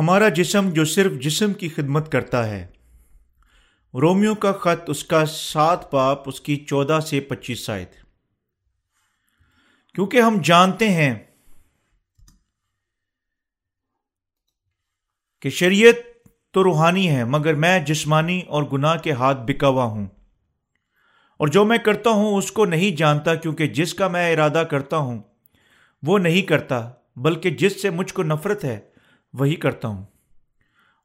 ہمارا جسم جو صرف جسم کی خدمت کرتا ہے۔ رومیو کا خط اس کا سات پاپ اس کی چودہ سے پچیس سائد۔ کیونکہ ہم جانتے ہیں کہ شریعت تو روحانی ہے، مگر میں جسمانی اور گناہ کے ہاتھ بکا ہوا ہوں۔ اور جو میں کرتا ہوں، اس کو نہیں جانتا، کیونکہ جس کا میں ارادہ کرتا ہوں، وہ نہیں کرتا، بلکہ جس سے مجھ کو نفرت ہے وہی کرتا ہوں۔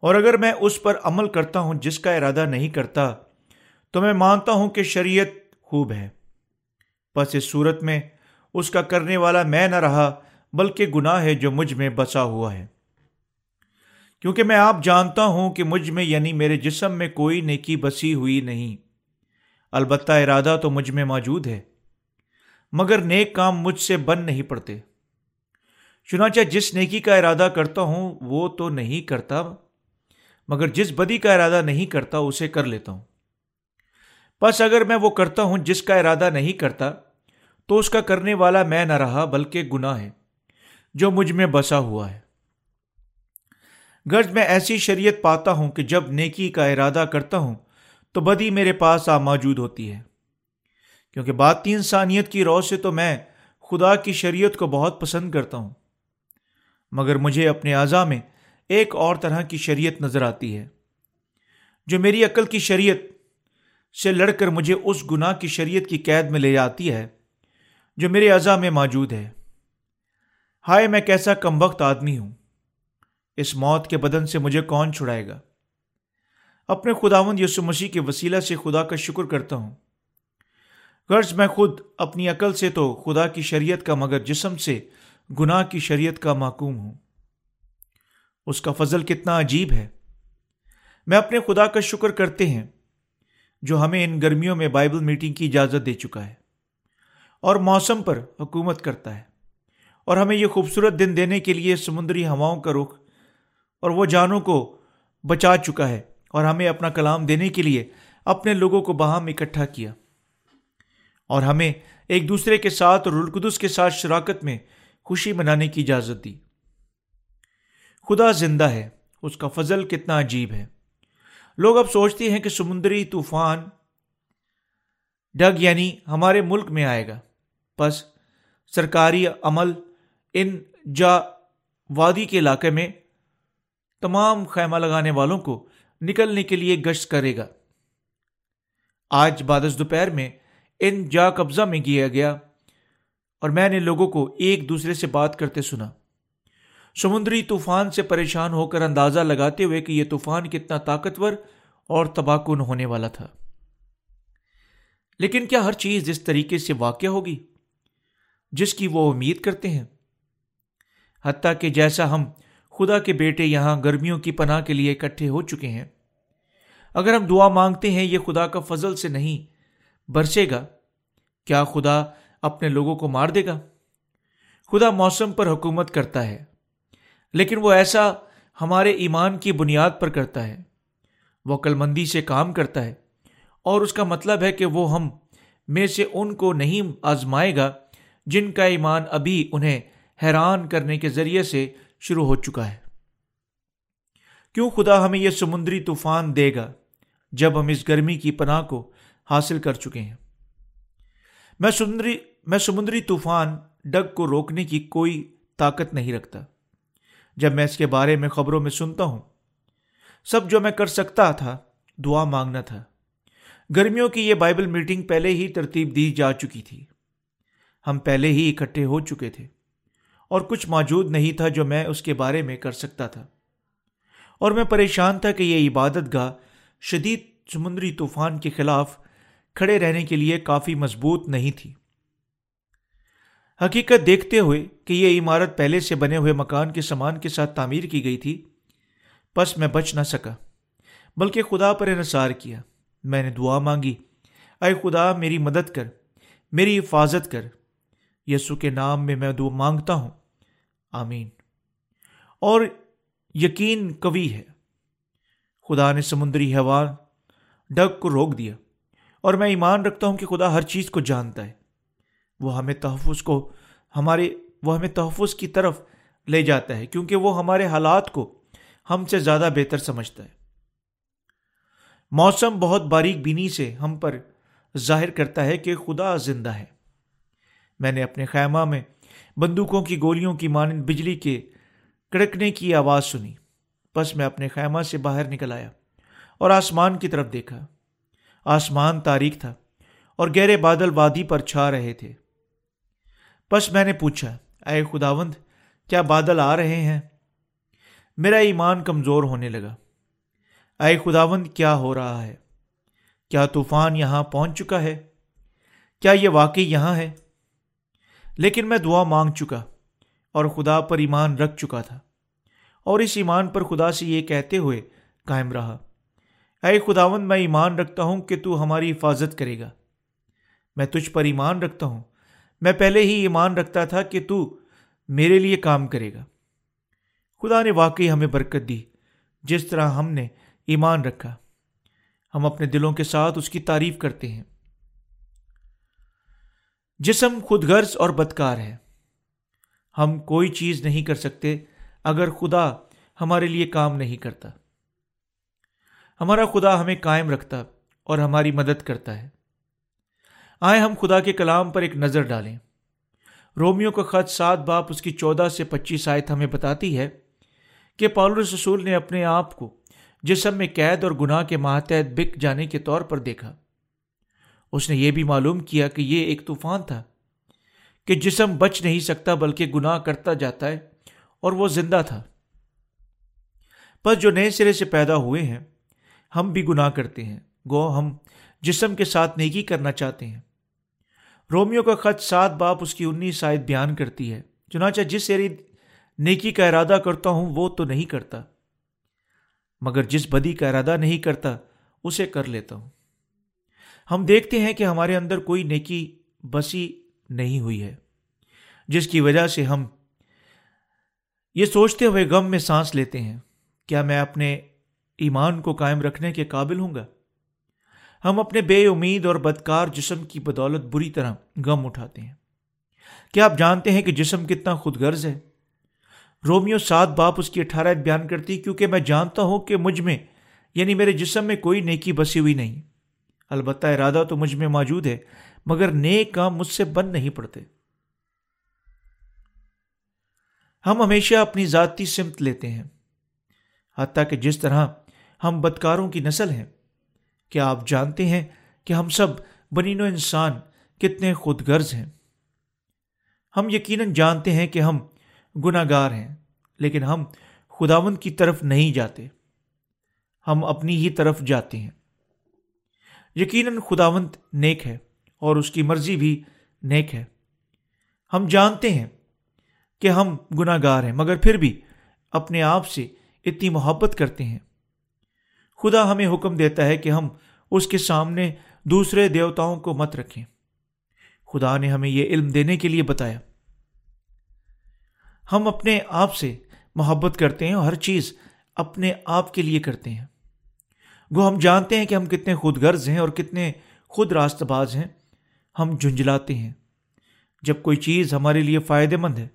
اور اگر میں اس پر عمل کرتا ہوں جس کا ارادہ نہیں کرتا، تو میں مانتا ہوں کہ شریعت خوب ہے۔ بس اس صورت میں اس کا کرنے والا میں نہ رہا، بلکہ گناہ ہے جو مجھ میں بسا ہوا ہے۔ کیونکہ میں آپ جانتا ہوں کہ مجھ میں یعنی میرے جسم میں کوئی نیکی بسی ہوئی نہیں۔ البتہ ارادہ تو مجھ میں موجود ہے، مگر نیک کام مجھ سے بن نہیں پڑتے۔ چنانچہ جس نیکی کا ارادہ کرتا ہوں، وہ تو نہیں کرتا، مگر جس بدی کا ارادہ نہیں کرتا، اسے کر لیتا ہوں۔ بس اگر میں وہ کرتا ہوں جس کا ارادہ نہیں کرتا، تو اس کا کرنے والا میں نہ رہا، بلکہ گناہ ہے، جو مجھ میں بسا ہوا ہے۔ غرض میں ایسی شریعت پاتا ہوں کہ جب نیکی کا ارادہ کرتا ہوں، تو بدی میرے پاس آ موجود ہوتی ہے۔ کیونکہ باتی انسانیت کی رو سے تو میں خدا کی شریعت کو بہت پسند کرتا ہوں۔ مگر مجھے اپنے اعضاء میں ایک اور طرح کی شریعت نظر آتی ہے۔ جو میری عقل کی شریعت سے لڑ کر مجھے اس گناہ کی شریعت کی قید میں لے جاتی ہے جو میرے اعضاء میں موجود ہے۔ ہائے، میں کیسا کم وقت آدمی ہوں۔ اس موت کے بدن سے مجھے کون چھڑائے گا؟ اپنے خداوند یسو مسیح کے وسیلہ سے خدا کا شکر کرتا ہوں۔ غرض میں خود اپنی عقل سے تو خدا کی شریعت کا مگر جسم سے گناہ کی شریعت کا معقوم ہوں۔ اس کا فضل کتنا عجیب ہے۔ میں اپنے خدا کا شکر کرتے ہیں جو ہمیں ان گرمیوں میں بائبل میٹنگ کی اجازت دے چکا ہے اور موسم پر حکومت کرتا ہے اور ہمیں یہ خوبصورت دن دینے کے لیے سمندری ہواؤں کا رخ اور وہ جانوں کو بچا چکا ہے اور ہمیں اپنا کلام دینے کے لیے اپنے لوگوں کو باہم اکٹھا کیا اور ہمیں ایک دوسرے کے ساتھ اور رلقدس کے ساتھ شراکت میں خوشی منانے کی اجازت دی۔ خدا زندہ ہے، اس کا فضل کتنا عجیب ہے۔ لوگ اب سوچتے ہیں کہ سمندری طوفان ڈگ یعنی ہمارے ملک میں آئے گا۔ بس سرکاری عمل ان جا وادی کے علاقے میں تمام خیمہ لگانے والوں کو نکلنے کے لیے گشت کرے گا۔ آج بادس دوپہر میں ان جا قبضہ میں کیا گیا۔ اور میں نے لوگوں کو ایک دوسرے سے بات کرتے سنا۔ سمندری طوفان سے پریشان ہو کر اندازہ لگاتے ہوئے کہ یہ طوفان کتنا طاقتور اور تباہ کن ہونے والا تھا۔ لیکن کیا ہر چیز اس طریقے سے واقع ہوگی جس کی وہ امید کرتے ہیں؟ حتیٰ کہ جیسا ہم خدا کے بیٹے یہاں گرمیوں کی پناہ کے لیے اکٹھے ہو چکے ہیں، اگر ہم دعا مانگتے ہیں یہ خدا کا فضل سے نہیں، برسے گا۔ کیا خدا اپنے لوگوں کو مار دے گا۔ خدا موسم پر حکومت کرتا ہے، لیکن وہ ایسا ہمارے ایمان کی بنیاد پر کرتا ہے۔ وہ عقل مندی سے کام کرتا ہے، اور اس کا مطلب ہے کہ وہ ہم میں سے ان کو نہیں آزمائے گا جن کا ایمان ابھی انہیں حیران کرنے کے ذریعے سے شروع ہو چکا ہے۔ کیوں خدا ہمیں یہ سمندری طوفان دے گا جب ہم اس گرمی کی پناہ کو حاصل کر چکے ہیں؟ میں سمندری میں سمندری طوفان ڈگ کو روکنے کی کوئی طاقت نہیں رکھتا۔ جب میں اس کے بارے میں خبروں میں سنتا ہوں، سب جو میں کر سکتا تھا، دعا مانگنا تھا۔ گرمیوں کی یہ بائبل میٹنگ پہلے ہی ترتیب دی جا چکی تھی۔ ہم پہلے ہی اکٹھے ہو چکے تھے۔ اور کچھ موجود نہیں تھا جو میں اس کے بارے میں کر سکتا تھا۔ اور میں پریشان تھا کہ یہ عبادت گاہ شدید سمندری طوفان کے خلاف کھڑے رہنے کے لیے کافی مضبوط نہیں تھی۔ حقیقت دیکھتے ہوئے کہ یہ عمارت پہلے سے بنے ہوئے مکان کے سامان کے ساتھ تعمیر کی گئی تھی بس میں بچ نہ سکا۔ بلکہ خدا پر انحصار کیا۔ میں نے دعا مانگی۔ اے خدا، میری مدد کر، میری حفاظت کر۔ یسو کے نام میں میں دعا مانگتا ہوں۔ آمین۔ اور یقین قوی ہے۔ خدا نے سمندری ہوا ڈگ کو روک دیا۔ اور میں ایمان رکھتا ہوں کہ خدا ہر چیز کو جانتا ہے۔ وہ ہمیں تحفظ کو ہمارے وہ ہمیں تحفظ کی طرف لے جاتا ہے، کیونکہ وہ ہمارے حالات کو ہم سے زیادہ بہتر سمجھتا ہے۔ موسم بہت باریک بینی سے ہم پر ظاہر کرتا ہے کہ خدا زندہ ہے۔ میں نے اپنے خیمہ میں بندوقوں کی گولیوں کی مانند بجلی کے کڑکنے کی آواز سنی۔ بس میں اپنے خیمہ سے باہر نکل آیا اور آسمان کی طرف دیکھا۔ آسمان تاریخ تھا اور گہرے بادل وادی پر چھا رہے تھے۔ بس میں نے پوچھا، اے خداوند، کیا بادل آ رہے ہیں؟ میرا ایمان کمزور ہونے لگا۔ اے خداوند، کیا ہو رہا ہے؟ کیا طوفان یہاں پہنچ چکا ہے؟ کیا یہ واقعی یہاں ہے؟ لیکن میں دعا مانگ چکا اور خدا پر ایمان رکھ چکا تھا۔ اور اس ایمان پر خدا سے یہ کہتے ہوئے قائم رہا۔ اے خداوند، میں ایمان رکھتا ہوں کہ تو ہماری حفاظت کرے گا۔ میں تجھ پر ایمان رکھتا ہوں میں پہلے ہی ایمان رکھتا تھا کہ تو میرے لیے کام کرے گا۔ خدا نے واقعی ہمیں برکت دی، جس طرح ہم نے ایمان رکھا۔ ہم اپنے دلوں کے ساتھ اس کی تعریف کرتے ہیں۔ جسم خود غرض اور بدکار ہے۔ ہم کوئی چیز نہیں کر سکتے اگر خدا ہمارے لیے کام نہیں کرتا۔ ہمارا خدا ہمیں قائم رکھتا اور ہماری مدد کرتا ہے۔ آئے ہم خدا کے کلام پر ایک نظر ڈالیں۔ رومیو کا خط سات باپ اس کی چودہ سے پچیس آیت ہمیں بتاتی ہے کہ پالرس رسول نے اپنے آپ کو جسم میں قید اور گناہ کے ماتحت بک جانے کے طور پر دیکھا۔ اس نے یہ بھی معلوم کیا کہ یہ ایک طوفان تھا کہ جسم بچ نہیں سکتا بلکہ گناہ کرتا جاتا ہے اور وہ زندہ تھا۔ پر جو نئے سرے سے پیدا ہوئے ہیں، ہم بھی گناہ کرتے ہیں۔ گو، ہم جسم کے ساتھ نیکی کرنا چاہتے ہیں۔ رومیو کا خط سات باپ اس کی انیس شاید بیان کرتی ہے۔ چنانچہ جس ایری نیکی کا ارادہ کرتا ہوں، وہ تو نہیں کرتا۔ مگر جس بدی کا ارادہ نہیں کرتا، اسے کر لیتا ہوں۔ ہم دیکھتے ہیں کہ ہمارے اندر کوئی نیکی بسی نہیں ہوئی ہے، جس کی وجہ سے ہم یہ سوچتے ہوئے غم میں سانس لیتے ہیں۔ کیا میں اپنے ایمان کو قائم رکھنے کے قابل ہوں گا؟ ہم اپنے بے امید اور بدکار جسم کی بدولت بری طرح غم اٹھاتے ہیں۔ کیا آپ جانتے ہیں کہ جسم کتنا خود غرض ہے؟ رومیو سات باپ اس کی اٹھارہ بیان کرتی، کیونکہ میں جانتا ہوں کہ مجھ میں یعنی میرے جسم میں کوئی نیکی بسی ہوئی نہیں۔ البتہ ارادہ تو مجھ میں موجود ہے، مگر نیک کام مجھ سے بند نہیں پڑتے۔ ہم ہمیشہ اپنی ذاتی سمت لیتے ہیں، حتیٰ کہ جس طرح ہم بدکاروں کی نسل ہیں۔ کیا آپ جانتے ہیں کہ ہم سب بنین و انسان کتنے خود غرض ہیں؟ ہم یقیناً جانتے ہیں کہ ہم گناہ گار ہیں، لیکن ہم خداون کی طرف نہیں جاتے۔ ہم اپنی ہی طرف جاتے ہیں۔ یقیناً خداونت نیک ہے اور اس کی مرضی بھی نیک ہے۔ ہم جانتے ہیں کہ ہم گناہ گار ہیں، مگر پھر بھی اپنے آپ سے اتنی محبت کرتے ہیں۔ خدا ہمیں حکم دیتا ہے کہ ہم اس کے سامنے دوسرے دیوتاؤں کو مت رکھیں۔ خدا نے ہمیں یہ علم دینے کے لیے بتایا۔ ہم اپنے آپ سے محبت کرتے ہیں اور ہر چیز اپنے آپ کے لیے کرتے ہیں۔ گو ہم جانتے ہیں کہ ہم کتنے خود غرض ہیں اور کتنے خود راست باز ہیں۔ ہم جھنجھلاتے ہیں۔ جب کوئی چیز ہمارے لیے فائدہ مند ہے،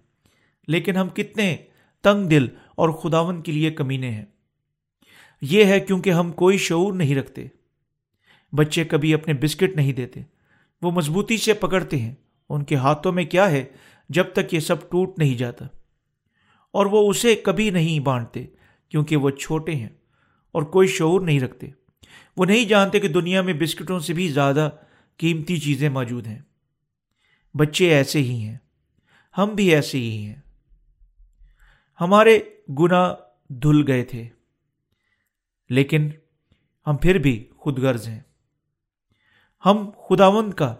لیکن ہم کتنے تنگ دل اور خداون کے لیے کمینے ہیں۔ یہ ہے کیونکہ ہم کوئی شعور نہیں رکھتے۔ بچے کبھی اپنے بسکٹ نہیں دیتے۔ وہ مضبوطی سے پکڑتے ہیں۔ ان کے ہاتھوں میں کیا ہے؟ جب تک یہ سب ٹوٹ نہیں جاتا۔ اور وہ اسے کبھی نہیں بانٹتے کیونکہ وہ چھوٹے ہیں اور کوئی شعور نہیں رکھتے۔ وہ نہیں جانتے کہ دنیا میں بسکٹوں سے بھی زیادہ قیمتی چیزیں موجود ہیں۔ بچے ایسے ہی ہیں۔ ہم بھی ایسے ہی ہیں۔ ہمارے گنا دھل گئے تھے۔ لیکن ہم پھر بھی خود غرض ہیں۔ ہم خداوند کا،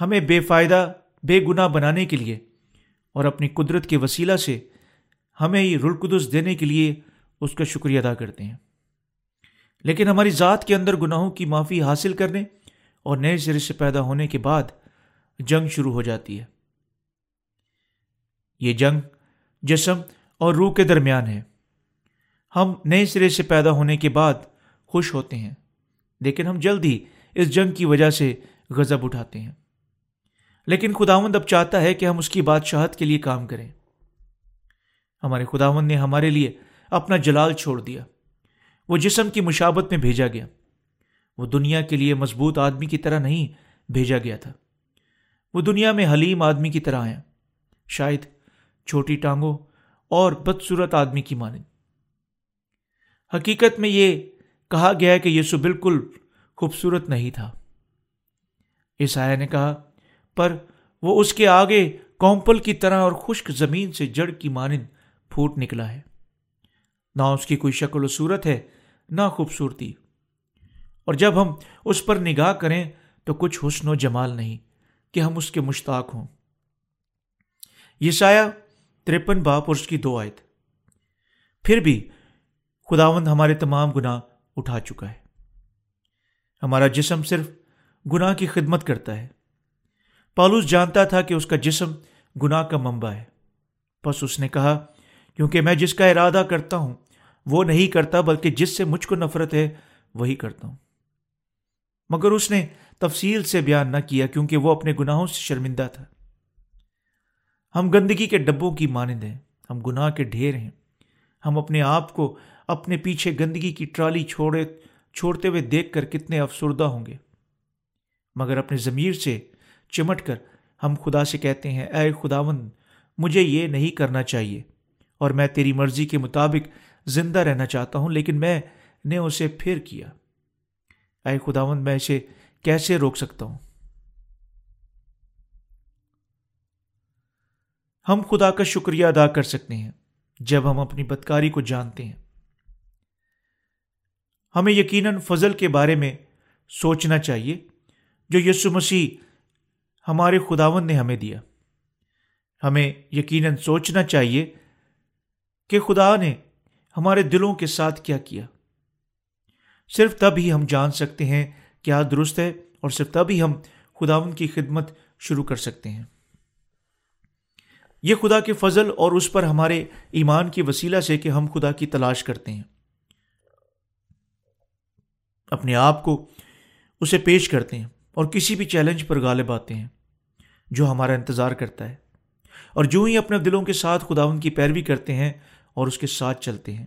ہمیں بے فائدہ، بے گناہ بنانے کے لیے اور اپنی قدرت کے وسیلہ سے ہمیں یہ رلقدس دینے کے لیے اس کا شکریہ ادا کرتے ہیں۔ لیکن ہماری ذات کے اندر گناہوں کی معافی حاصل کرنے اور نئے سرے سے پیدا ہونے کے بعد جنگ شروع ہو جاتی ہے۔ یہ جنگ جسم اور روح کے درمیان ہے۔ ہم نئے سرے سے پیدا ہونے کے بعد خوش ہوتے ہیں، لیکن ہم جلد ہی اس جنگ کی وجہ سے غضب اٹھاتے ہیں۔ لیکن خداوند اب چاہتا ہے کہ ہم اس کی بادشاہت کے لیے کام کریں۔ ہمارے خداون نے ہمارے لیے اپنا جلال چھوڑ دیا۔ وہ جسم کی مشابت میں بھیجا گیا۔ وہ دنیا کے لیے مضبوط آدمی کی طرح نہیں بھیجا گیا تھا۔ وہ دنیا میں حلیم آدمی کی طرح آیا۔ شاید چھوٹی ٹانگوں اور بدصورت آدمی کی مانند۔ حقیقت میں یہ کہا گیا کہ یسو بالکل خوبصورت نہیں تھا۔ اس آیا نے کہا، پر وہ اس کے آگے کومپل کی طرح اور خشک زمین سے جڑ کی مانند پھوٹ نکلا ہے۔ نہ اس کی کوئی شکل و صورت ہے، نہ خوبصورتی۔ اور جب ہم اس پر نگاہ کریں تو کچھ حسن و جمال نہیں کہ ہم اس کے مشتاق ہوں۔ یہ سایہ ترپن باپ اور اس کی دو آیت۔ پھر بھی خداوند ہمارے تمام گناہ اٹھا چکا ہے۔ ہمارا جسم صرف گناہ کی خدمت کرتا ہے۔ پالوس جانتا تھا کہ اس کا جسم گناہ کا منبع ہے۔ بس اس نے کہا، کیونکہ میں جس کا ارادہ کرتا ہوں، وہ نہیں کرتا، بلکہ جس سے مجھ کو نفرت ہے، وہی کرتا ہوں۔ مگر اس نے تفصیل سے بیان نہ کیا، کیونکہ وہ اپنے گناہوں سے شرمندہ تھا۔ ہم گندگی کے ڈبوں کی مانند ہیں، ہم گناہ کے ڈھیر ہیں۔ ہم اپنے آپ کو اپنے پیچھے گندگی کی ٹرالی چھوڑے چھوڑتے ہوئے دیکھ کر کتنے افسردہ ہوں گے۔ مگر اپنے ضمیر سے چمٹ کر ہم خدا سے کہتے ہیں، اے خداون مجھے یہ نہیں کرنا چاہیے۔ اور میں تیری مرضی کے مطابق زندہ رہنا چاہتا ہوں، لیکن میں نے اسے پھر کیا۔ اے خداون میں اسے کیسے روک سکتا ہوں؟ ہم خدا کا شکریہ ادا کر سکتے ہیں جب ہم اپنی بدکاری کو جانتے ہیں۔ ہمیں یقیناً فضل کے بارے میں سوچنا چاہیے جو یسو مسیح ہمارے خداون نے ہمیں دیا۔ ہمیں یقیناً سوچنا چاہیے کہ خدا نے ہمارے دلوں کے ساتھ کیا کیا۔ صرف تب ہی ہم جان سکتے ہیں کیا درست ہے اور صرف تب ہی ہم خداون کی خدمت شروع کر سکتے ہیں۔ یہ خدا کے فضل اور اس پر ہمارے ایمان کی وسیلہ سے کہ ہم خدا کی تلاش کرتے ہیں۔ اپنے آپ کو اسے پیش کرتے ہیں اور کسی بھی چیلنج پر غالب آتے ہیں جو ہمارا انتظار کرتا ہے اور جو ہی اپنے دلوں کے ساتھ خداون کی پیروی کرتے ہیں اور اس کے ساتھ چلتے ہیں۔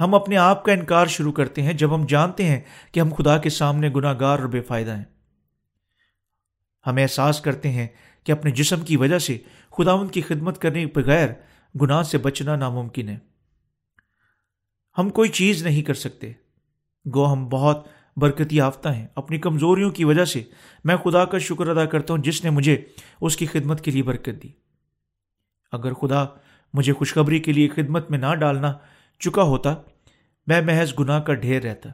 ہم اپنے آپ کا انکار شروع کرتے ہیں جب ہم جانتے ہیں کہ ہم خدا کے سامنے گناہ گار اور بے فائدہ ہیں۔ ہم احساس کرتے ہیں کہ اپنے جسم کی وجہ سے خداون کی خدمت کرنے کے بغیر گناہ سے بچنا ناممکن ہے۔ ہم کوئی چیز نہیں کر سکتے۔ گو ہم بہت برکتی یافتہ ہیں۔ اپنی کمزوریوں کی وجہ سے میں خدا کا شکر ادا کرتا ہوں جس نے مجھے اس کی خدمت کے لیے برکت دی۔ اگر خدا مجھے خوشخبری کے لیے خدمت میں نہ ڈالنا چکا ہوتا، میں محض گناہ کا ڈھیر رہتا،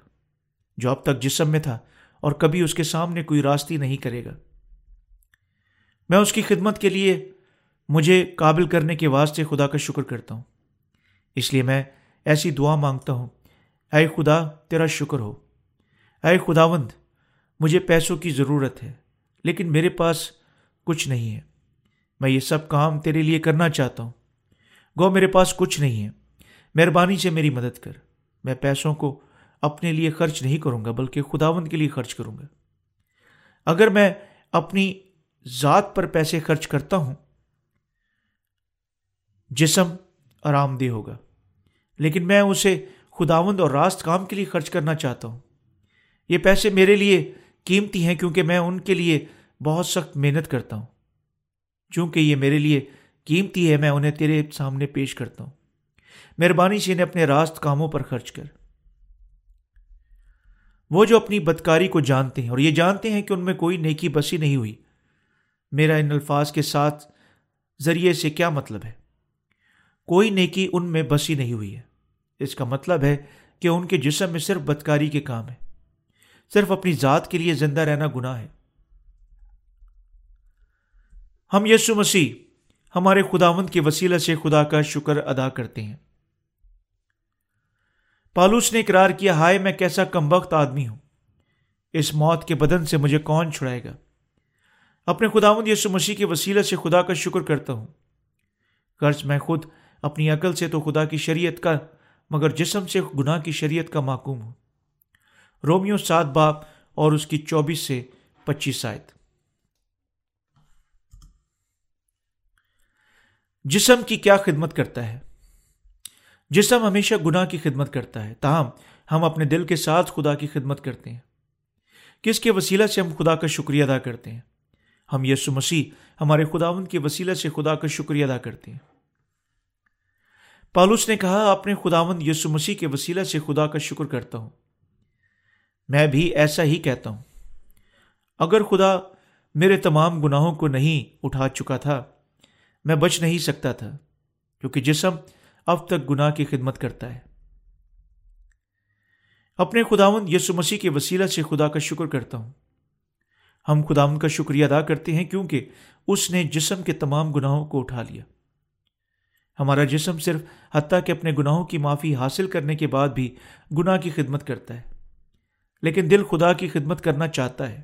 جو اب تک جسم میں تھا اور کبھی اس کے سامنے کوئی راستی نہیں کرے گا۔ میں اس کی خدمت کے لیے مجھے قابل کرنے کے واسطے خدا کا شکر کرتا ہوں۔ اس لیے میں ایسی دعا مانگتا ہوں اے خدا، تیرا شکر ہو۔ اے خداوند، مجھے پیسوں کی ضرورت ہے، لیکن میرے پاس کچھ نہیں ہے۔ میں یہ سب کام تیرے لیے کرنا چاہتا ہوں۔ گو، میرے پاس کچھ نہیں ہے۔ مہربانی سے میری مدد کر۔ میں پیسوں کو اپنے لیے خرچ نہیں کروں گا، بلکہ خداوند کے لیے خرچ کروں گا۔ اگر میں اپنی ذات پر پیسے خرچ کرتا ہوں، جسم آرام دہ ہوگا، لیکن میں اسے خداوند اور راست کام کے لیے خرچ کرنا چاہتا ہوں۔ یہ پیسے میرے لیے قیمتی ہیں کیونکہ میں ان کے لیے بہت سخت محنت کرتا ہوں۔ چونکہ یہ میرے لیے قیمتی ہے، میں انہیں تیرے سامنے پیش کرتا ہوں۔ مہربانی سے انہیں اپنے راست کاموں پر خرچ کر۔ وہ جو اپنی بدکاری کو جانتے ہیں، اور یہ جانتے ہیں کہ ان میں کوئی نیکی بسی نہیں ہوئی۔ میرا ان الفاظ کے ساتھ ذریعے سے کیا مطلب ہے؟ کوئی نیکی ان میں بسی نہیں ہوئی ہے۔ اس کا مطلب ہے کہ ان کے جسم میں صرف بدکاری کے کام ہے۔ صرف اپنی ذات کے لیے زندہ رہنا گناہ ہے۔ ہم یسو مسیح ہمارے خداوند کے وسیلہ سے خدا کا شکر ادا کرتے ہیں۔ پالوس نے اقرار کیا، ہائے میں کیسا کم وقت آدمی ہوں۔ اس موت کے بدن سے مجھے کون چھڑائے گا؟ اپنے خداوند یسو مسیح کے وسیلہ سے خدا کا شکر کرتا ہوں۔ قرض میں خود اپنی عقل سے تو خدا کی شریعت کا مگر جسم سے گناہ کی شریعت کا معقوم ہوں رومیو سات باپ اور اس کی چوبیس سے پچیس آیت۔ جسم کی کیا خدمت کرتا ہے؟ جسم ہمیشہ گناہ کی خدمت کرتا ہے۔ تاہم، ہم اپنے دل کے ساتھ خدا کی خدمت کرتے ہیں۔ کس کے وسیلہ سے ہم خدا کا شکریہ ادا کرتے ہیں؟ ہم یسو مسیح، ہمارے خداون کے وسیلہ سے خدا کا شکریہ ادا کرتے ہیں۔ پالوس نے کہا، اپنے خداون یسو مسیح کے وسیلہ سے خدا کا شکر کرتا ہوں۔ میں بھی ایسا ہی کہتا ہوں۔ اگر خدا میرے تمام گناہوں کو نہیں اٹھا چکا تھا، میں بچ نہیں سکتا تھا، کیونکہ جسم اب تک گناہ کی خدمت کرتا ہے۔ اپنے خداون یسو مسیح کے وسیلہ سے خدا کا شکر کرتا ہوں۔ ہم خداون کا شکریہ ادا کرتے ہیں کیونکہ اس نے جسم کے تمام گناہوں کو اٹھا لیا۔ ہمارا جسم صرف حتیٰ کہ اپنے گناہوں کی معافی حاصل کرنے کے بعد بھی گناہ کی خدمت کرتا ہے۔ لیکن دل خدا کی خدمت کرنا چاہتا ہے۔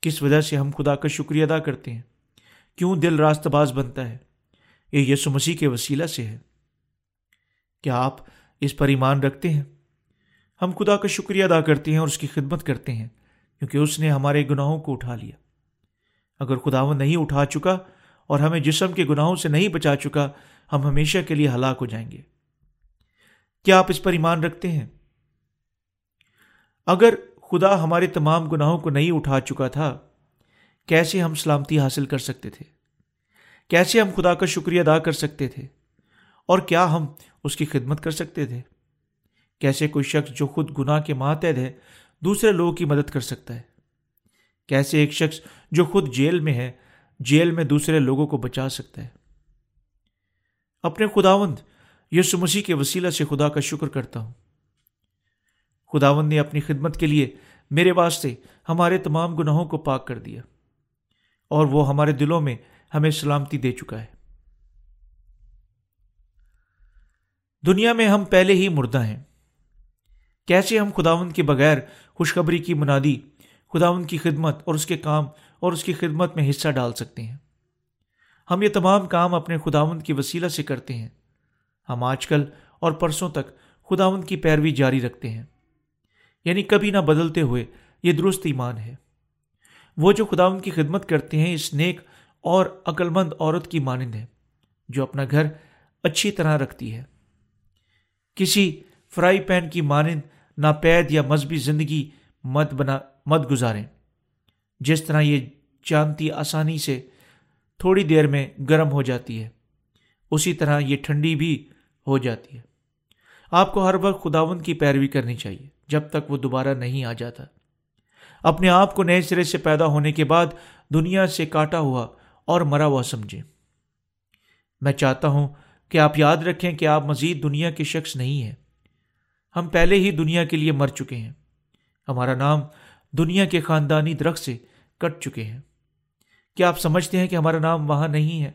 کس وجہ سے ہم خدا کا شکریہ ادا کرتے ہیں؟ کیوں دل راست باز بنتا ہے؟ یہ یسو مسیح کے وسیلہ سے ہے۔ کیا آپ اس پر ایمان رکھتے ہیں؟ ہم خدا کا شکریہ ادا کرتے ہیں اور اس کی خدمت کرتے ہیں، کیونکہ اس نے ہمارے گناہوں کو اٹھا لیا۔ اگر خداون نہیں اٹھا چکا اور ہمیں جسم کے گناہوں سے نہیں بچا چکا ہم ہمیشہ کے لیے ہلاک ہو جائیں گے۔ کیا آپ اس پر ایمان رکھتے ہیں؟ اگر خدا ہمارے تمام گناہوں کو نہیں اٹھا چکا تھا، کیسے ہم سلامتی حاصل کر سکتے تھے؟ کیسے ہم خدا کا شکریہ ادا کر سکتے تھے؟ اور کیا ہم اس کی خدمت کر سکتے تھے؟ کیسے کوئی شخص جو خود گناہ کے ماتحد ہے، دوسرے لوگوں کی مدد کر سکتا ہے؟ کیسے ایک شخص جو خود جیل میں ہے، جیل میں دوسرے لوگوں کو بچا سکتا ہے؟ اپنے خداوند یسو مسیح کے وسیلہ سے خدا کا شکر کرتا ہوں۔ خداوند نے اپنی خدمت کے لیے میرے واسطے ہمارے تمام گناہوں کو پاک کر دیا اور وہ ہمارے دلوں میں ہمیں سلامتی دے چکا ہے۔ دنیا میں ہم پہلے ہی مردہ ہیں۔ کیسے ہم خداون کے بغیر خوشخبری کی منادی خداون کی خدمت اور اس کے کام اور اس کی خدمت میں حصہ ڈال سکتے ہیں؟ ہم یہ تمام کام اپنے خداون کی وسیلہ سے کرتے ہیں۔ ہم آج کل اور پرسوں تک خداون کی پیروی جاری رکھتے ہیں۔ یعنی کبھی نہ بدلتے ہوئے یہ درست ایمان ہے۔ وہ جو خداون کی خدمت کرتے ہیں، اس نیک اور عقلمند عورت کی مانند ہے، جو اپنا گھر اچھی طرح رکھتی ہے۔ کسی فرائی پین کی مانند ناپید یا مذہبی زندگی مت بنا، مت گزاریں۔ جس طرح یہ جانتی آسانی سے تھوڑی دیر میں گرم ہو جاتی ہے۔ اسی طرح یہ ٹھنڈی بھی ہو جاتی ہے۔ آپ کو ہر وقت خداون کی پیروی کرنی چاہیے جب تک وہ دوبارہ نہیں آ جاتا۔ اپنے آپ کو نئے سرے سے پیدا ہونے کے بعد دنیا سے کاٹا ہوا اور مرا ہوا سمجھیں۔ میں چاہتا ہوں کہ آپ یاد رکھیں کہ آپ مزید دنیا کے شخص نہیں ہیں۔ ہم پہلے ہی دنیا کے لیے مر چکے ہیں۔ ہمارا نام دنیا کے خاندانی درخت سے کٹ چکے ہیں۔ کیا آپ سمجھتے ہیں کہ ہمارا نام وہاں نہیں ہے؟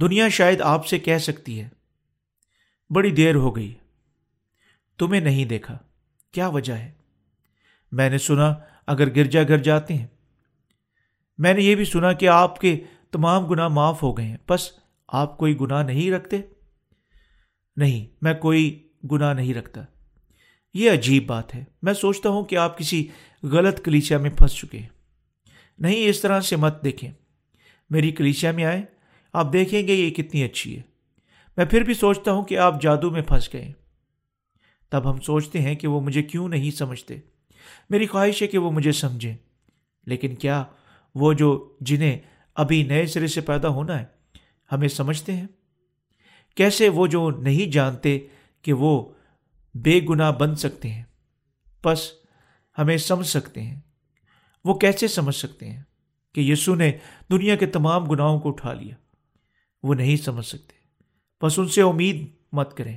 دنیا شاید آپ سے کہہ سکتی ہے، بڑی دیر ہو گئی، تمہیں نہیں دیکھا، کیا وجہ ہے؟ میں نے سنا اگر گرجا گھر جاتے ہیں۔ میں نے یہ بھی سنا کہ آپ کے تمام گناہ معاف ہو گئے ہیں، بس آپ کوئی گناہ نہیں رکھتے؟ نہیں، میں کوئی گناہ نہیں رکھتا۔ یہ عجیب بات ہے۔ میں سوچتا ہوں کہ آپ کسی غلط کلیچیا میں پھنس چکے۔ ہیں نہیں، اس طرح سے مت دیکھیں۔ میری کلیچیا میں آئے آپ دیکھیں گے یہ کتنی اچھی ہے۔ میں پھر بھی سوچتا ہوں کہ آپ جادو میں پھنس گئے۔ تب ہم سوچتے ہیں کہ وہ مجھے کیوں نہیں سمجھتے۔ میری خواہش ہے کہ وہ مجھے سمجھیں۔ لیکن کیا وہ جو جنہیں ابھی نئے سرے سے پیدا ہونا ہے، ہمیں سمجھتے ہیں؟ کیسے وہ جو نہیں جانتے کہ وہ بے گناہ بن سکتے ہیں؟ بس ہمیں سمجھ سکتے ہیں۔ وہ کیسے سمجھ سکتے ہیں کہ یسو نے دنیا کے تمام گناہوں کو اٹھا لیا؟ وہ نہیں سمجھ سکتے۔ بس ان سے امید مت کریں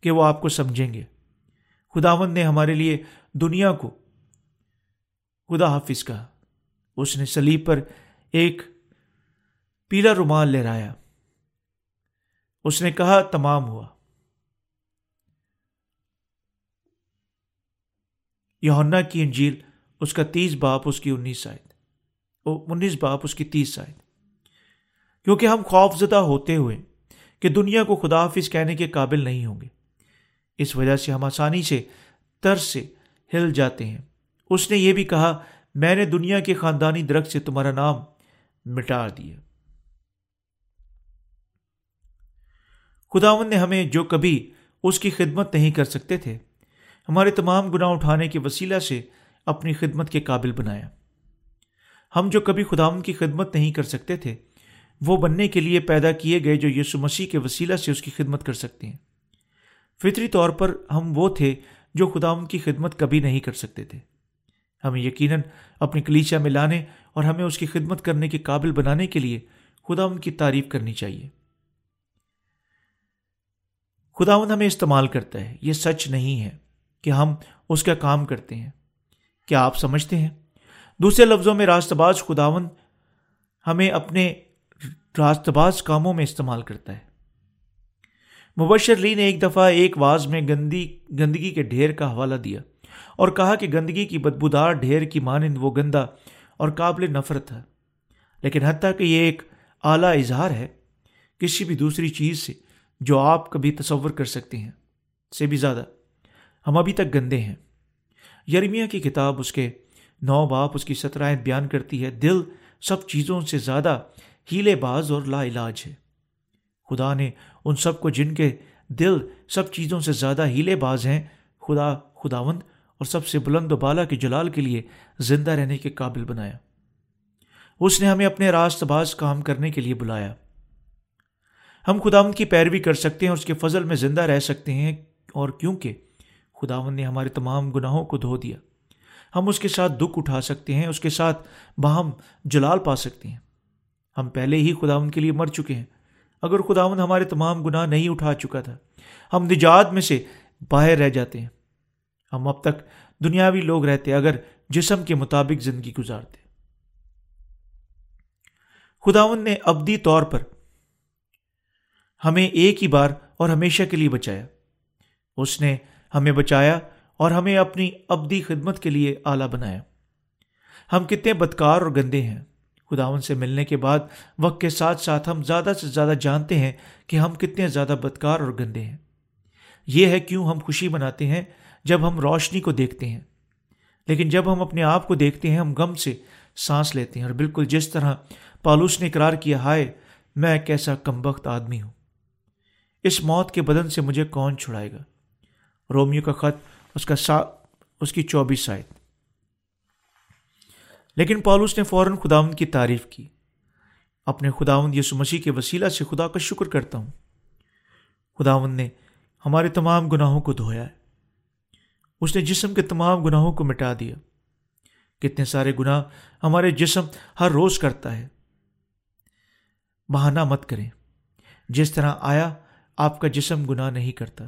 کہ وہ آپ کو سمجھیں گے۔ خداون نے ہمارے لیے دنیا کو خدا حافظ کہا۔ اس نے سلیب پر ایک پیلا رومال لہرایا۔ اس نے کہا، تمام ہوا۔ یونا کی انجیل، اس کا تیس باپ، اس کی انیس شاید انیس باپ، اس کی تیس شاید کیونکہ ہم خوف زدہ ہوتے ہوئے کہ دنیا کو خدا حافظ کہنے کے قابل نہیں ہوں گے۔ اس وجہ سے ہم آسانی سے طرز سے ہل جاتے ہیں۔ اس نے یہ بھی کہا، میں نے دنیا کے خاندانی درخت سے تمہارا نام مٹا دیا۔ خداون نے ہمیں جو کبھی اس کی خدمت نہیں کر سکتے تھے ہمارے تمام گناہ اٹھانے کے وسیلہ سے اپنی خدمت کے قابل بنایا۔ ہم جو کبھی خداون کی خدمت نہیں کر سکتے تھے، وہ بننے کے لیے پیدا کیے گئے جو یسو مسیح کے وسیلہ سے اس کی خدمت کر سکتے ہیں۔ فطری طور پر ہم وہ تھے جو خداون کی خدمت کبھی نہیں کر سکتے تھے۔ ہمیں یقیناً اپنی کلیچا میں لانے اور ہمیں اس کی خدمت کرنے کے قابل بنانے کے لیے خدا ان کی تعریف کرنی چاہیے۔ خداون ہمیں استعمال کرتا ہے، یہ سچ نہیں ہے۔ کہ ہم اس کا کام کرتے ہیں۔ کیا آپ سمجھتے ہیں؟ دوسرے لفظوں میں راست باز خداون ہمیں اپنے راست باز کاموں میں استعمال کرتا ہے۔ مبشر لی نے ایک دفعہ ایک واز میں گندی، گندگی کے ڈھیر کا حوالہ دیا اور کہا کہ گندگی کی بدبودار ڈھیر کی مانند وہ گندا اور قابل نفرت ہے۔ لیکن حتیٰ کہ یہ ایک اعلیٰ اظہار ہے کسی بھی دوسری چیز سے جو آپ کبھی تصور کر سکتے ہیں۔ سے بھی زیادہ۔ ہم ابھی تک گندے ہیں۔ یرمیا کی کتاب اس کے نو باپ اس کی سترائیں بیان کرتی ہے۔ دل سب چیزوں سے زیادہ ہیلے باز اور لا علاج ہے۔ خدا نے ان سب کو جن کے دل سب چیزوں سے زیادہ ہیلے باز ہیں، خدا خداوند اور سب سے بلند و بالا کے جلال کے لیے زندہ رہنے کے قابل بنایا۔ اس نے ہمیں اپنے راست باز کام کرنے کے لیے بلایا۔ ہم خداون کی پیروی کر سکتے ہیں اور اس کے فضل میں زندہ رہ سکتے ہیں اور کیونکہ خداون نے ہمارے تمام گناہوں کو دھو دیا۔ ہم اس کے ساتھ دکھ اٹھا سکتے ہیں، اس کے ساتھ باہم جلال پا سکتے ہیں۔ ہم پہلے ہی خداون کے لیے مر چکے ہیں۔ اگر خداون ہمارے تمام گناہ نہیں اٹھا چکا تھا، ہم نجات میں سے باہر رہ جاتے ہیں۔ ہم اب تک دنیاوی لوگ رہتے اگر جسم کے مطابق زندگی گزارتے۔ خداون نے ابدی طور پر ہمیں ایک ہی بار اور ہمیشہ کے لیے بچایا۔ اس نے ہمیں بچایا اور ہمیں اپنی ابدی خدمت کے لیے آلہ بنایا۔ ہم کتنے بدکار اور گندے ہیں۔ خداون سے ملنے کے بعد وقت کے ساتھ ساتھ ہم زیادہ سے زیادہ جانتے ہیں کہ ہم کتنے زیادہ بدکار اور گندے ہیں۔ یہ ہے کیوں ہم خوشی مناتے ہیں جب ہم روشنی کو دیکھتے ہیں۔ لیکن جب ہم اپنے آپ کو دیکھتے ہیں، ہم غم سے سانس لیتے ہیں اور بالکل جس طرح پالوس نے اقرار کیا، ہائے، میں ایک ایسا کم آدمی ہوں۔ اس موت کے بدن سے مجھے کون چھڑائے گا؟ رومیو کا خط، اس کا سا، اس کی چوبیس آئے لیکن پالوس نے فوراً خداون کی تعریف کی۔ اپنے خداون یسو مسیح کے وسیلہ سے خدا کا شکر کرتا ہوں۔ خداون نے ہمارے تمام گناہوں کو دھویا ہے۔ اس نے جسم کے تمام گناہوں کو مٹا دیا۔ کتنے سارے گناہ ہمارے جسم ہر روز کرتا ہے۔ بہانہ مت کریں۔ جس طرح آیا، آپ کا جسم گناہ نہیں کرتا۔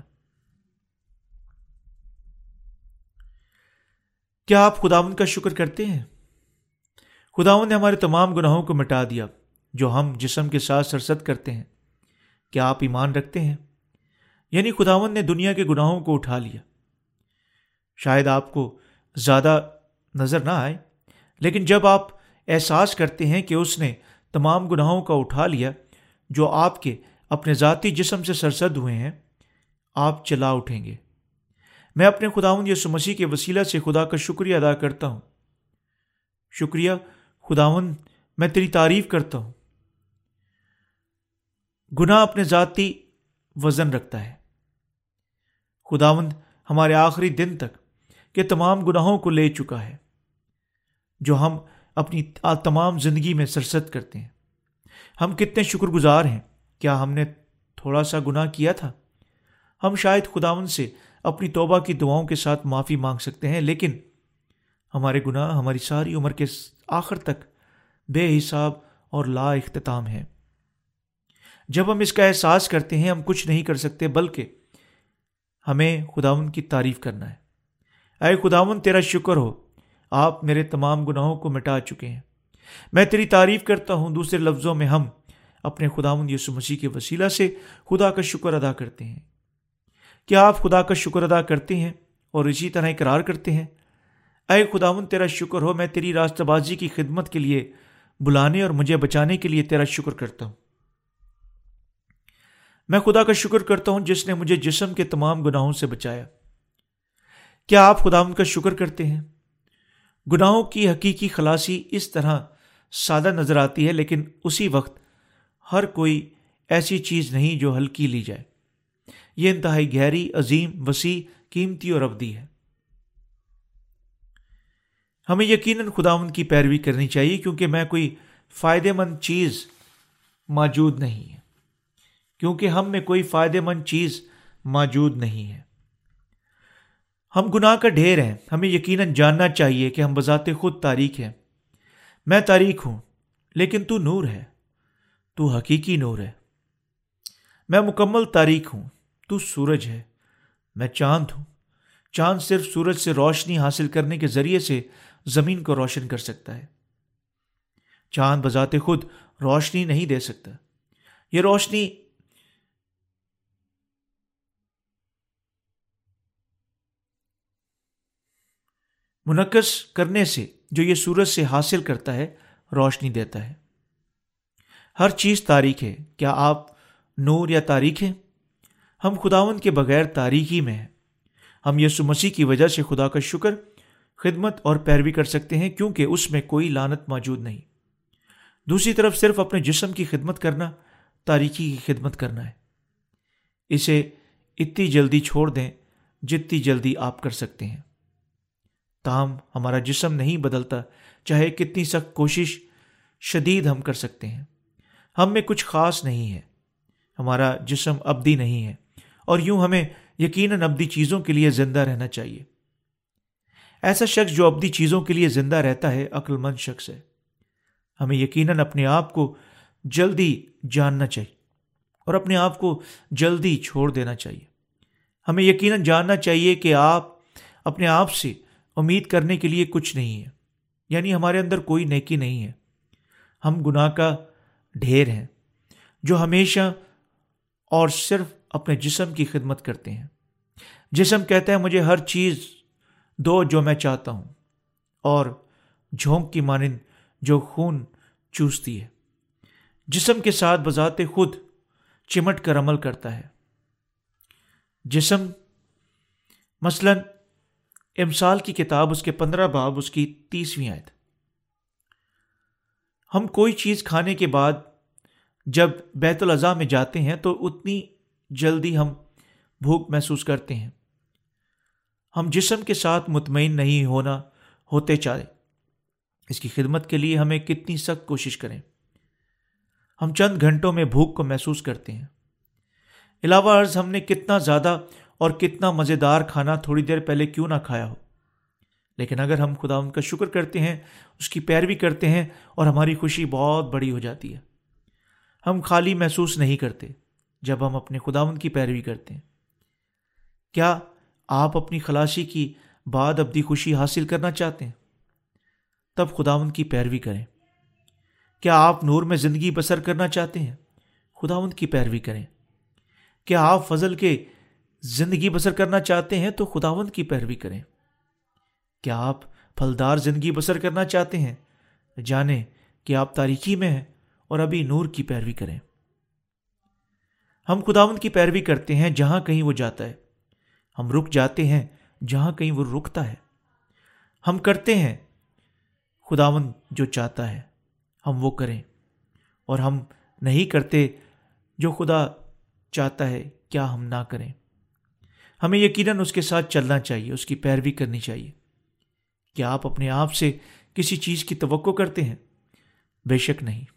کیا آپ خداون کا شکر کرتے ہیں؟ خداون نے ہمارے تمام گناہوں کو مٹا دیا، جو ہم جسم کے ساتھ سرسد کرتے ہیں۔ کیا آپ ایمان رکھتے ہیں؟ یعنی خداون نے دنیا کے گناہوں کو اٹھا لیا۔ شاید آپ کو زیادہ نظر نہ آئے، لیکن جب آپ احساس کرتے ہیں کہ اس نے تمام گناہوں کا اٹھا لیا، جو آپ کے اپنے ذاتی جسم سے سرسد ہوئے ہیں، آپ چلا اٹھیں گے۔ میں اپنے خداون یسو مسیح کے وسیلہ سے خدا کا شکریہ ادا کرتا ہوں۔ شکریہ خداون میں تیری تعریف کرتا ہوں۔ گناہ اپنے ذاتی وزن رکھتا ہے۔ خداون ہمارے آخری دن تک کے تمام گناہوں کو لے چکا ہے، جو ہم اپنی تمام زندگی میں سرست کرتے ہیں۔ ہم کتنے شکر گزار ہیں۔ کیا ہم نے تھوڑا سا گناہ کیا تھا؟ ہم شاید خداون سے اپنی توبہ کی دعاؤں کے ساتھ معافی مانگ سکتے ہیں، لیکن ہمارے گناہ ہماری ساری عمر کے آخر تک بے حساب اور لا اختتام ہے جب ہم اس کا احساس کرتے ہیں، ہم کچھ نہیں کر سکتے، بلکہ ہمیں خداون کی تعریف کرنا ہے۔ اے خداون تیرا شکر ہو، آپ میرے تمام گناہوں کو مٹا چکے ہیں۔ میں تیری تعریف کرتا ہوں، دوسرے لفظوں میں ہم اپنے خداون یسو مسیح کے وسیلہ سے خدا کا شکر ادا کرتے ہیں۔ کیا آپ خدا کا شکر ادا کرتے ہیں اور اسی طرح اقرار کرتے ہیں؟ اے خداون تیرا شکر ہو، میں تیری راستہ بازی کی خدمت کے لیے بلانے اور مجھے بچانے کے لیے تیرا شکر کرتا ہوں۔ میں خدا کا شکر کرتا ہوں جس نے مجھے جسم کے تمام گناہوں سے بچایا۔ کیا آپ خدا کا شکر کرتے ہیں؟ گناہوں کی حقیقی خلاصی اس طرح سادہ نظر آتی ہے، لیکن اسی وقت ہر کوئی ایسی چیز نہیں جو ہلکی لی جائے۔ یہ انتہائی گہری، عظیم، وسیع، قیمتی اور ابدی ہے۔ ہمیں یقیناً خداون کی پیروی کرنی چاہیے کیونکہ میں کوئی فائدے مند چیز موجود نہیں ہے۔ کیونکہ ہم میں کوئی فائدے مند چیز موجود نہیں ہے۔ ہم گناہ کا ڈھیر ہیں۔ ہمیں یقیناً جاننا چاہیے کہ ہم بذات خود تاریخ ہیں۔ میں تاریخ ہوں، لیکن تو نور ہے۔ تو حقیقی نور ہے۔ میں مکمل تاریخ ہوں۔ تو سورج ہے۔ میں چاند ہوں۔ چاند صرف سورج سے روشنی حاصل کرنے کے ذریعے سے زمین کو روشن کر سکتا ہے۔ چاند بذات خود روشنی نہیں دے سکتا۔ یہ روشنی منعقد کرنے سے جو یہ سورج سے حاصل کرتا ہے، روشنی دیتا ہے۔ ہر چیز تاریخ ہے۔ کیا آپ نور یا تاریخ ہیں؟ ہم خداون کے بغیر تاریخی میں ہیں۔ ہم یسو مسیح کی وجہ سے خدا کا شکر، خدمت اور پیروی کر سکتے ہیں کیونکہ اس میں کوئی لانت موجود نہیں۔ دوسری طرف صرف اپنے جسم کی خدمت کرنا، تاریخی کی خدمت کرنا ہے۔ اسے اتنی جلدی چھوڑ دیں جتنی جلدی آپ کر سکتے ہیں۔ تاہم، ہمارا جسم نہیں بدلتا، چاہے کتنی سخت کوشش شدید ہم کر سکتے ہیں۔ ہم میں کچھ خاص نہیں ہے۔ ہمارا جسم ابدی نہیں ہے۔ اور یوں ہمیں یقیناً ابدی چیزوں کے لیے زندہ رہنا چاہیے۔ ایسا شخص جو ابدی چیزوں کے لیے زندہ رہتا ہے عقل مند شخص ہے۔ ہمیں یقیناً اپنے آپ کو جلدی جاننا چاہیے اور اپنے آپ کو جلدی چھوڑ دینا چاہیے۔ ہمیں یقیناً جاننا چاہیے کہ آپ اپنے آپ سے امید کرنے کے لیے کچھ نہیں ہے یعنی ہمارے اندر کوئی نیکی نہیں ہے۔ ہم گناہ کا ڈھیر ہیں جو ہمیشہ اور صرف اپنے جسم کی خدمت کرتے ہیں۔ جسم کہتا ہے مجھے ہر چیز دو جو میں چاہتا ہوں، اور جھونک کی مانند جو خون چوستی ہے۔ جسم کے ساتھ بذات خود چمٹ کر عمل کرتا ہے۔ جسم، مثلا امسال کی کتاب، اس کے پندرہ باب، اس کی تیسویں آیت۔ ہم کوئی چیز کھانے کے بعد جب بیت الاضحیٰ میں جاتے ہیں تو اتنی جلدی ہم بھوک محسوس کرتے ہیں۔ ہم جسم کے ساتھ مطمئن نہیں ہونا ہوتے چاہے۔ اس کی خدمت کے لیے ہمیں کتنی سخت کوشش کریں۔ ہم چند گھنٹوں میں بھوک کو محسوس کرتے ہیں۔ علاوہ عرض، ہم نے کتنا زیادہ اور کتنا مزیدار کھانا تھوڑی دیر پہلے کیوں نہ کھایا ہو۔ لیکن اگر ہم خدا ان کا شکر کرتے ہیں، اس کی پیروی کرتے ہیں اور ہماری خوشی بہت بڑی ہو جاتی ہے۔ ہم خالی محسوس نہیں کرتے۔ جب ہم اپنے خداون کی پیروی کرتے ہیں۔ کیا آپ اپنی خلاصی کی بعد ابدی خوشی حاصل کرنا چاہتے ہیں؟ تب خداون کی پیروی کریں۔ کیا آپ نور میں زندگی بسر کرنا چاہتے ہیں؟ خداون کی پیروی کریں۔ کیا آپ فضل کے زندگی بسر کرنا چاہتے ہیں تو خداون کی پیروی کریں۔ کیا آپ پھلدار زندگی بسر کرنا چاہتے ہیں؟ جانیں کہ آپ تاریخی میں ہیں اور ابھی نور کی پیروی کریں۔ ہم خداون کی پیروی کرتے ہیں جہاں کہیں وہ جاتا ہے۔ ہم رک جاتے ہیں جہاں کہیں وہ رکتا ہے۔ ہم کرتے ہیں خداون جو چاہتا ہے۔ ہم وہ کریں۔ اور ہم نہیں کرتے جو خدا چاہتا ہے، کیا ہم نہ کریں۔ ہمیں یقیناً اس کے ساتھ چلنا چاہیے، اس کی پیروی کرنی چاہیے۔ کیا آپ اپنے آپ سے کسی چیز کی توقع کرتے ہیں؟ بے شک نہیں۔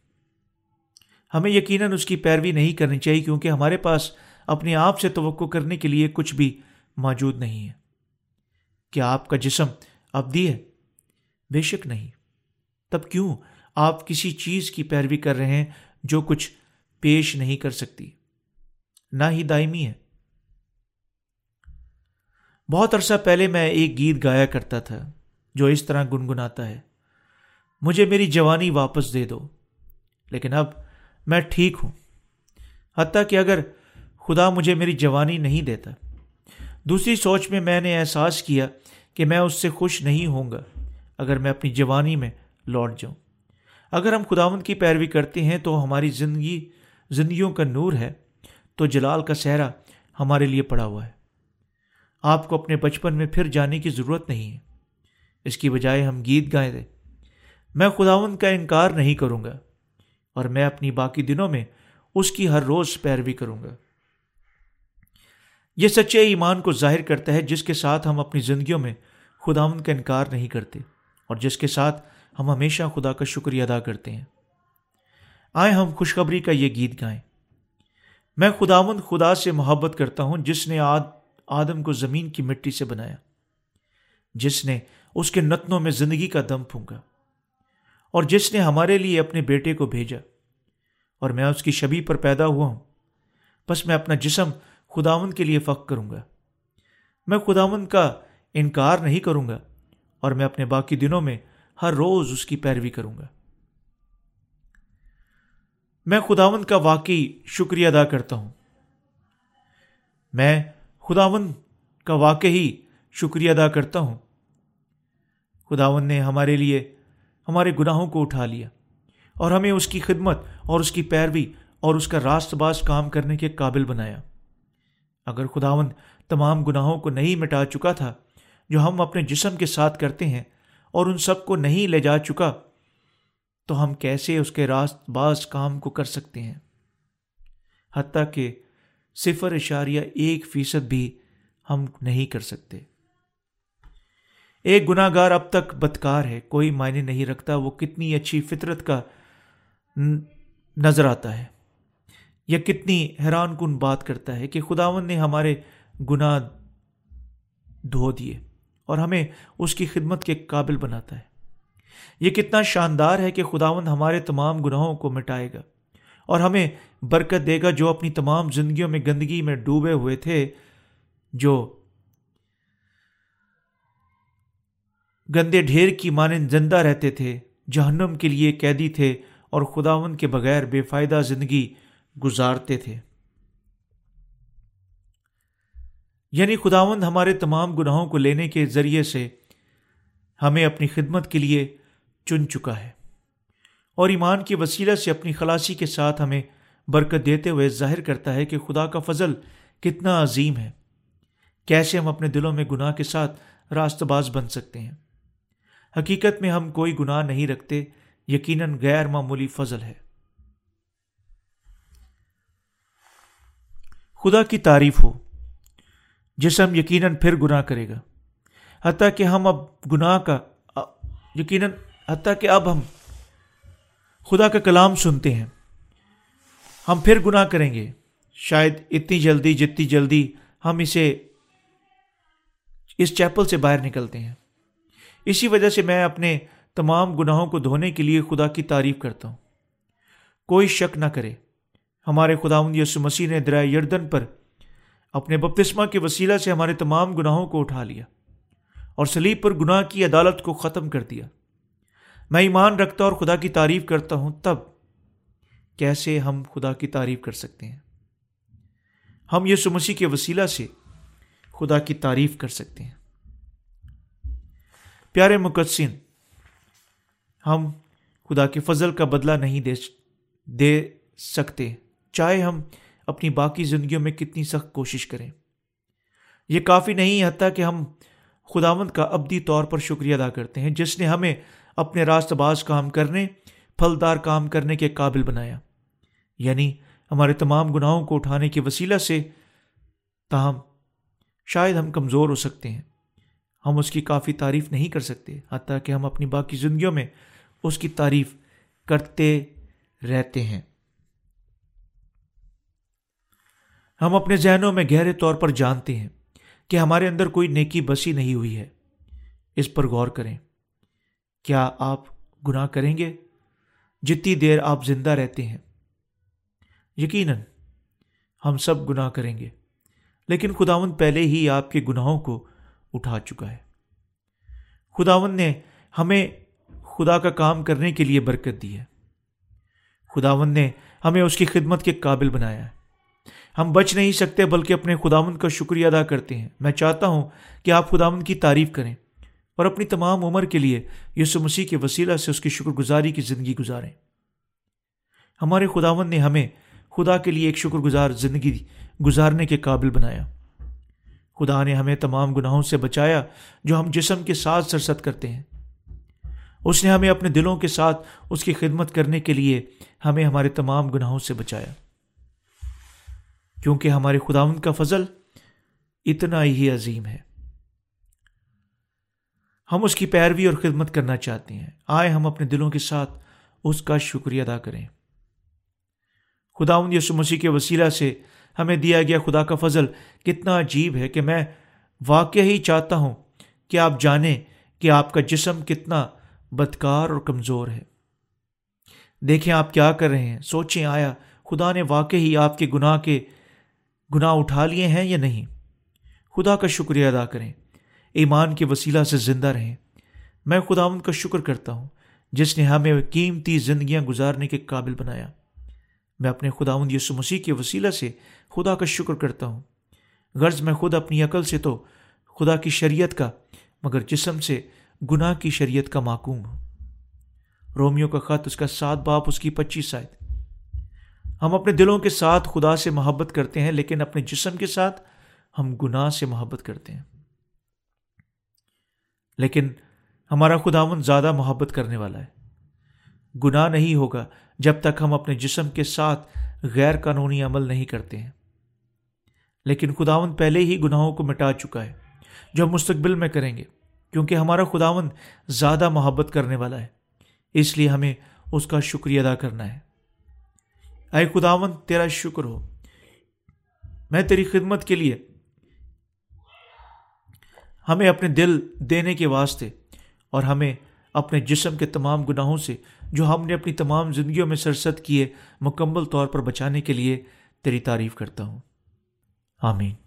ہمیں یقیناً اس کی پیروی نہیں کرنی چاہیے کیونکہ ہمارے پاس اپنے آپ سے توقع کرنے کے لیے کچھ بھی موجود نہیں ہے۔ کیا آپ کا جسم ابدی ہے؟ بے شک نہیں۔ تب کیوں آپ کسی چیز کی پیروی کر رہے ہیں جو کچھ پیش نہیں کر سکتی؟ نہ ہی دائمی ہے۔ بہت عرصہ پہلے میں ایک گیت گایا کرتا تھا جو اس طرح گنگناتا ہے۔ مجھے میری جوانی واپس دے دو، لیکن اب میں ٹھیک ہوں۔ حتیٰ کہ اگر خدا مجھے میری جوانی نہیں دیتا۔ دوسری سوچ میں میں نے احساس کیا کہ میں اس سے خوش نہیں ہوں گا اگر میں اپنی جوانی میں لوٹ جاؤں۔ اگر ہم خداون کی پیروی کرتے ہیں تو ہماری زندگی، زندگیوں کا نور ہے، تو جلال کا صحرا ہمارے لیے پڑا ہوا ہے۔ آپ کو اپنے بچپن میں پھر جانے کی ضرورت نہیں ہے۔ اس کی بجائے ہم گیت گائیں دیں میں خداون کا انکار نہیں کروں گا۔ اور میں اپنی باقی دنوں میں اس کی ہر روز پیروی کروں گا۔ یہ سچے ایمان کو ظاہر کرتا ہے جس کے ساتھ ہم اپنی زندگیوں میں خداون کا انکار نہیں کرتے اور جس کے ساتھ ہم ہمیشہ خدا کا شکریہ ادا کرتے ہیں۔ آئے ہم خوشخبری کا یہ گیت گائیں۔ میں خداون خدا سے محبت کرتا ہوں جس نے آد، آدم کو زمین کی مٹی سے بنایا، جس نے اس کے نتنوں میں زندگی کا دم پھونکا۔ اور جس نے ہمارے لیے اپنے بیٹے کو بھیجا، اور میں اس کی شبی پر پیدا ہوا ہوں۔ بس میں اپنا جسم خداون کے لیے فخر کروں گا۔ میں خداون کا انکار نہیں کروں گا، اور میں اپنے باقی دنوں میں ہر روز اس کی پیروی کروں گا۔ میں خداون کا واقعی شکریہ ادا کرتا ہوں۔ میں خداون کا واقعی شکریہ ادا کرتا ہوں۔ خداون نے ہمارے لیے ہمارے گناہوں کو اٹھا لیا اور ہمیں اس کی خدمت اور اس کی پیروی اور اس کا راست باز کام کرنے کے قابل بنایا۔ اگر خداون تمام گناہوں کو نہیں مٹا چکا تھا جو ہم اپنے جسم کے ساتھ کرتے ہیں اور ان سب کو نہیں لے جا چکا، تو ہم کیسے اس کے راست باز کام کو کر سکتے ہیں؟ حتیٰ کہ صفر اشاریہ ایک فیصد بھی ہم نہیں کر سکتے۔ ایک گناہ گار اب تک بدکار ہے، کوئی معنی نہیں رکھتا وہ کتنی اچھی فطرت کا نظر آتا ہے، یا کتنی حیران کن بات کرتا ہے کہ خداون نے ہمارے گناہ دھو دیے اور ہمیں اس کی خدمت کے قابل بناتا ہے۔ یہ کتنا شاندار ہے کہ خداون ہمارے تمام گناہوں کو مٹائے گا اور ہمیں برکت دے گا جو اپنی تمام زندگیوں میں گندگی میں ڈوبے ہوئے تھے، جو گندے ڈھیر کی مانند زندہ رہتے تھے، جہنم کے لیے قیدی تھے اور خداون کے بغیر بے فائدہ زندگی گزارتے تھے۔ یعنی خداون ہمارے تمام گناہوں کو لینے کے ذریعے سے ہمیں اپنی خدمت کے لیے چن چکا ہے۔ اور ایمان کی وسیلہ سے اپنی خلاصی کے ساتھ ہمیں برکت دیتے ہوئے ظاہر کرتا ہے کہ خدا کا فضل کتنا عظیم ہے۔ کیسے ہم اپنے دلوں میں گناہ کے ساتھ راست باز بن سکتے ہیں؟ حقیقت میں ہم کوئی گناہ نہیں رکھتے، یقیناً غیر معمولی فضل ہے۔ خدا کی تعریف ہو، جسم یقیناً پھر گناہ کرے گا۔ حتیٰ کہ ہم اب گناہ کا، یقیناً حتیٰ کہ اب ہم خدا کا کلام سنتے ہیں۔ ہم پھر گناہ کریں گے۔ شاید اتنی جلدی جتنی جلدی ہم اسے اس چیپل سے باہر نکلتے ہیں۔ اسی وجہ سے میں اپنے تمام گناہوں کو دھونے کے لیے خدا کی تعریف کرتا ہوں۔ کوئی شک نہ کرے، ہمارے خدا یسو مسیح نے درائے یردن پر اپنے بپتسمہ کے وسیلہ سے ہمارے تمام گناہوں کو اٹھا لیا اور سلیب پر گناہ کی عدالت کو ختم کر دیا۔ میں ایمان رکھتا اور خدا کی تعریف کرتا ہوں، تب کیسے ہم خدا کی تعریف کر سکتے ہیں؟ ہم یسو مسیح کے وسیلہ سے خدا کی تعریف کر سکتے ہیں۔ پیارے مقدسین، ہم خدا کے فضل کا بدلہ نہیں دے دے سکتے۔ چاہے ہم اپنی باقی زندگیوں میں کتنی سخت کوشش کریں۔ یہ کافی نہیں، حتیٰ کہ ہم خداوند کا ابدی طور پر شکریہ ادا کرتے ہیں، جس نے ہمیں اپنے راست باز کام کرنے، پھلدار کام کرنے کے قابل بنایا۔ یعنی ہمارے تمام گناہوں کو اٹھانے کے وسیلہ سے تاہم شاید ہم کمزور ہو سکتے ہیں۔ ہم اس کی کافی تعریف نہیں کر سکتے، حتیٰ کہ ہم اپنی باقی زندگیوں میں اس کی تعریف کرتے رہتے ہیں۔ ہم اپنے ذہنوں میں گہرے طور پر جانتے ہیں کہ ہمارے اندر کوئی نیکی بسی نہیں ہوئی ہے۔ اس پر غور کریں۔ کیا آپ گناہ کریں گے؟ جتنی دیر آپ زندہ رہتے ہیں۔ یقیناً ہم سب گناہ کریں گے، لیکن خداون پہلے ہی آپ کے گناہوں کو اٹھا چکا ہے۔ خداون نے ہمیں خدا کا کام کرنے کے لیے برکت دی ہے۔ خداون نے ہمیں اس کی خدمت کے قابل بنایا ہے۔ ہم بچ نہیں سکتے بلکہ اپنے خداون کا شکریہ ادا کرتے ہیں۔ میں چاہتا ہوں کہ آپ خداون کی تعریف کریں اور اپنی تمام عمر کے لیے یسو مسیح کے وسیلہ سے اس کی شکر گزاری کی زندگی گزاریں۔ ہمارے خداون نے ہمیں خدا کے لیے ایک شکر گزار زندگی گزارنے کے قابل بنایا۔ خدا نے ہمیں تمام گناہوں سے بچایا جو ہم جسم کے ساتھ سرست کرتے ہیں۔ اس نے ہمیں اپنے دلوں کے ساتھ اس کی خدمت کرنے کے لیے ہمیں ہمارے تمام گناہوں سے بچایا۔ کیونکہ ہمارے خداون کا فضل اتنا ہی عظیم ہے۔ ہم اس کی پیروی اور خدمت کرنا چاہتے ہیں۔ آئے ہم اپنے دلوں کے ساتھ اس کا شکریہ ادا کریں۔ خدا یسو مسیح کے وسیلہ سے ہمیں دیا گیا خدا کا فضل، کتنا عجیب ہے کہ میں واقع ہی چاہتا ہوں کہ آپ جانیں کہ آپ کا جسم کتنا بدکار اور کمزور ہے۔ دیکھیں آپ کیا کر رہے ہیں، سوچیں آیا، خدا نے واقعی آپ کے گناہ کے گناہ اٹھا لیے ہیں یا نہیں؟ خدا کا شکریہ ادا کریں۔ ایمان کے وسیلہ سے زندہ رہیں۔ میں خدا ان کا شکر کرتا ہوں، جس نے ہمیں قیمتی زندگیاں گزارنے کے قابل بنایا۔ میں اپنے خدا یسو مسیح کے وسیلہ سے خدا کا شکر کرتا ہوں۔ غرض میں خود اپنی عقل سے تو خدا کی شریعت کا، مگر جسم سے گناہ کی شریعت کا معقوم ہوں۔ رومیو کا خط اس کا سات باپ، اس کی پچیس آئے ہم اپنے دلوں کے ساتھ خدا سے محبت کرتے ہیں، لیکن اپنے جسم کے ساتھ ہم گناہ سے محبت کرتے ہیں۔ لیکن ہمارا خداون زیادہ محبت کرنے والا ہے۔ گناہ نہیں ہوگا جب تک ہم اپنے جسم کے ساتھ غیر قانونی عمل نہیں کرتے ہیں۔ لیکن خداون پہلے ہی گناہوں کو مٹا چکا ہے، جو ہم مستقبل میں کریں گے، کیونکہ ہمارا خداون زیادہ محبت کرنے والا ہے۔ اس لیے ہمیں اس کا شکریہ ادا کرنا ہے۔ اے خداون تیرا شکر ہو۔ میں تیری خدمت کے لیے ہمیں اپنے دل دینے کے واسطے اور ہمیں اپنے جسم کے تمام گناہوں سے، جو ہم نے اپنی تمام زندگیوں میں سرست کیے، مکمل طور پر بچانے کے لیے تیری تعریف کرتا ہوں۔ آمین۔